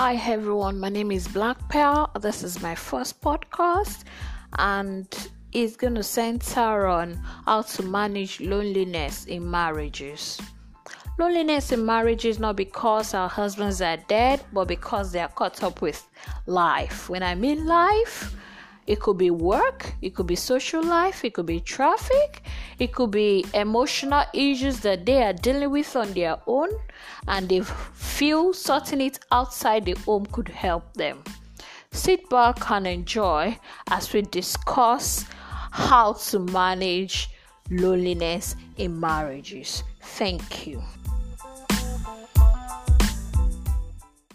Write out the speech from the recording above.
Hi everyone, my name is Black Pearl. This is my first podcast and it's going to center on how to manage loneliness in marriages. Loneliness in marriages not because our husbands are dead, but because they are caught up with life. When I mean life, it could be work, it could be social life, it could be traffic, it could be emotional issues that they are dealing with on their own, and they feel sorting it outside the home could help them. Sit back and enjoy as we discuss how to manage loneliness in marriages. Thank you.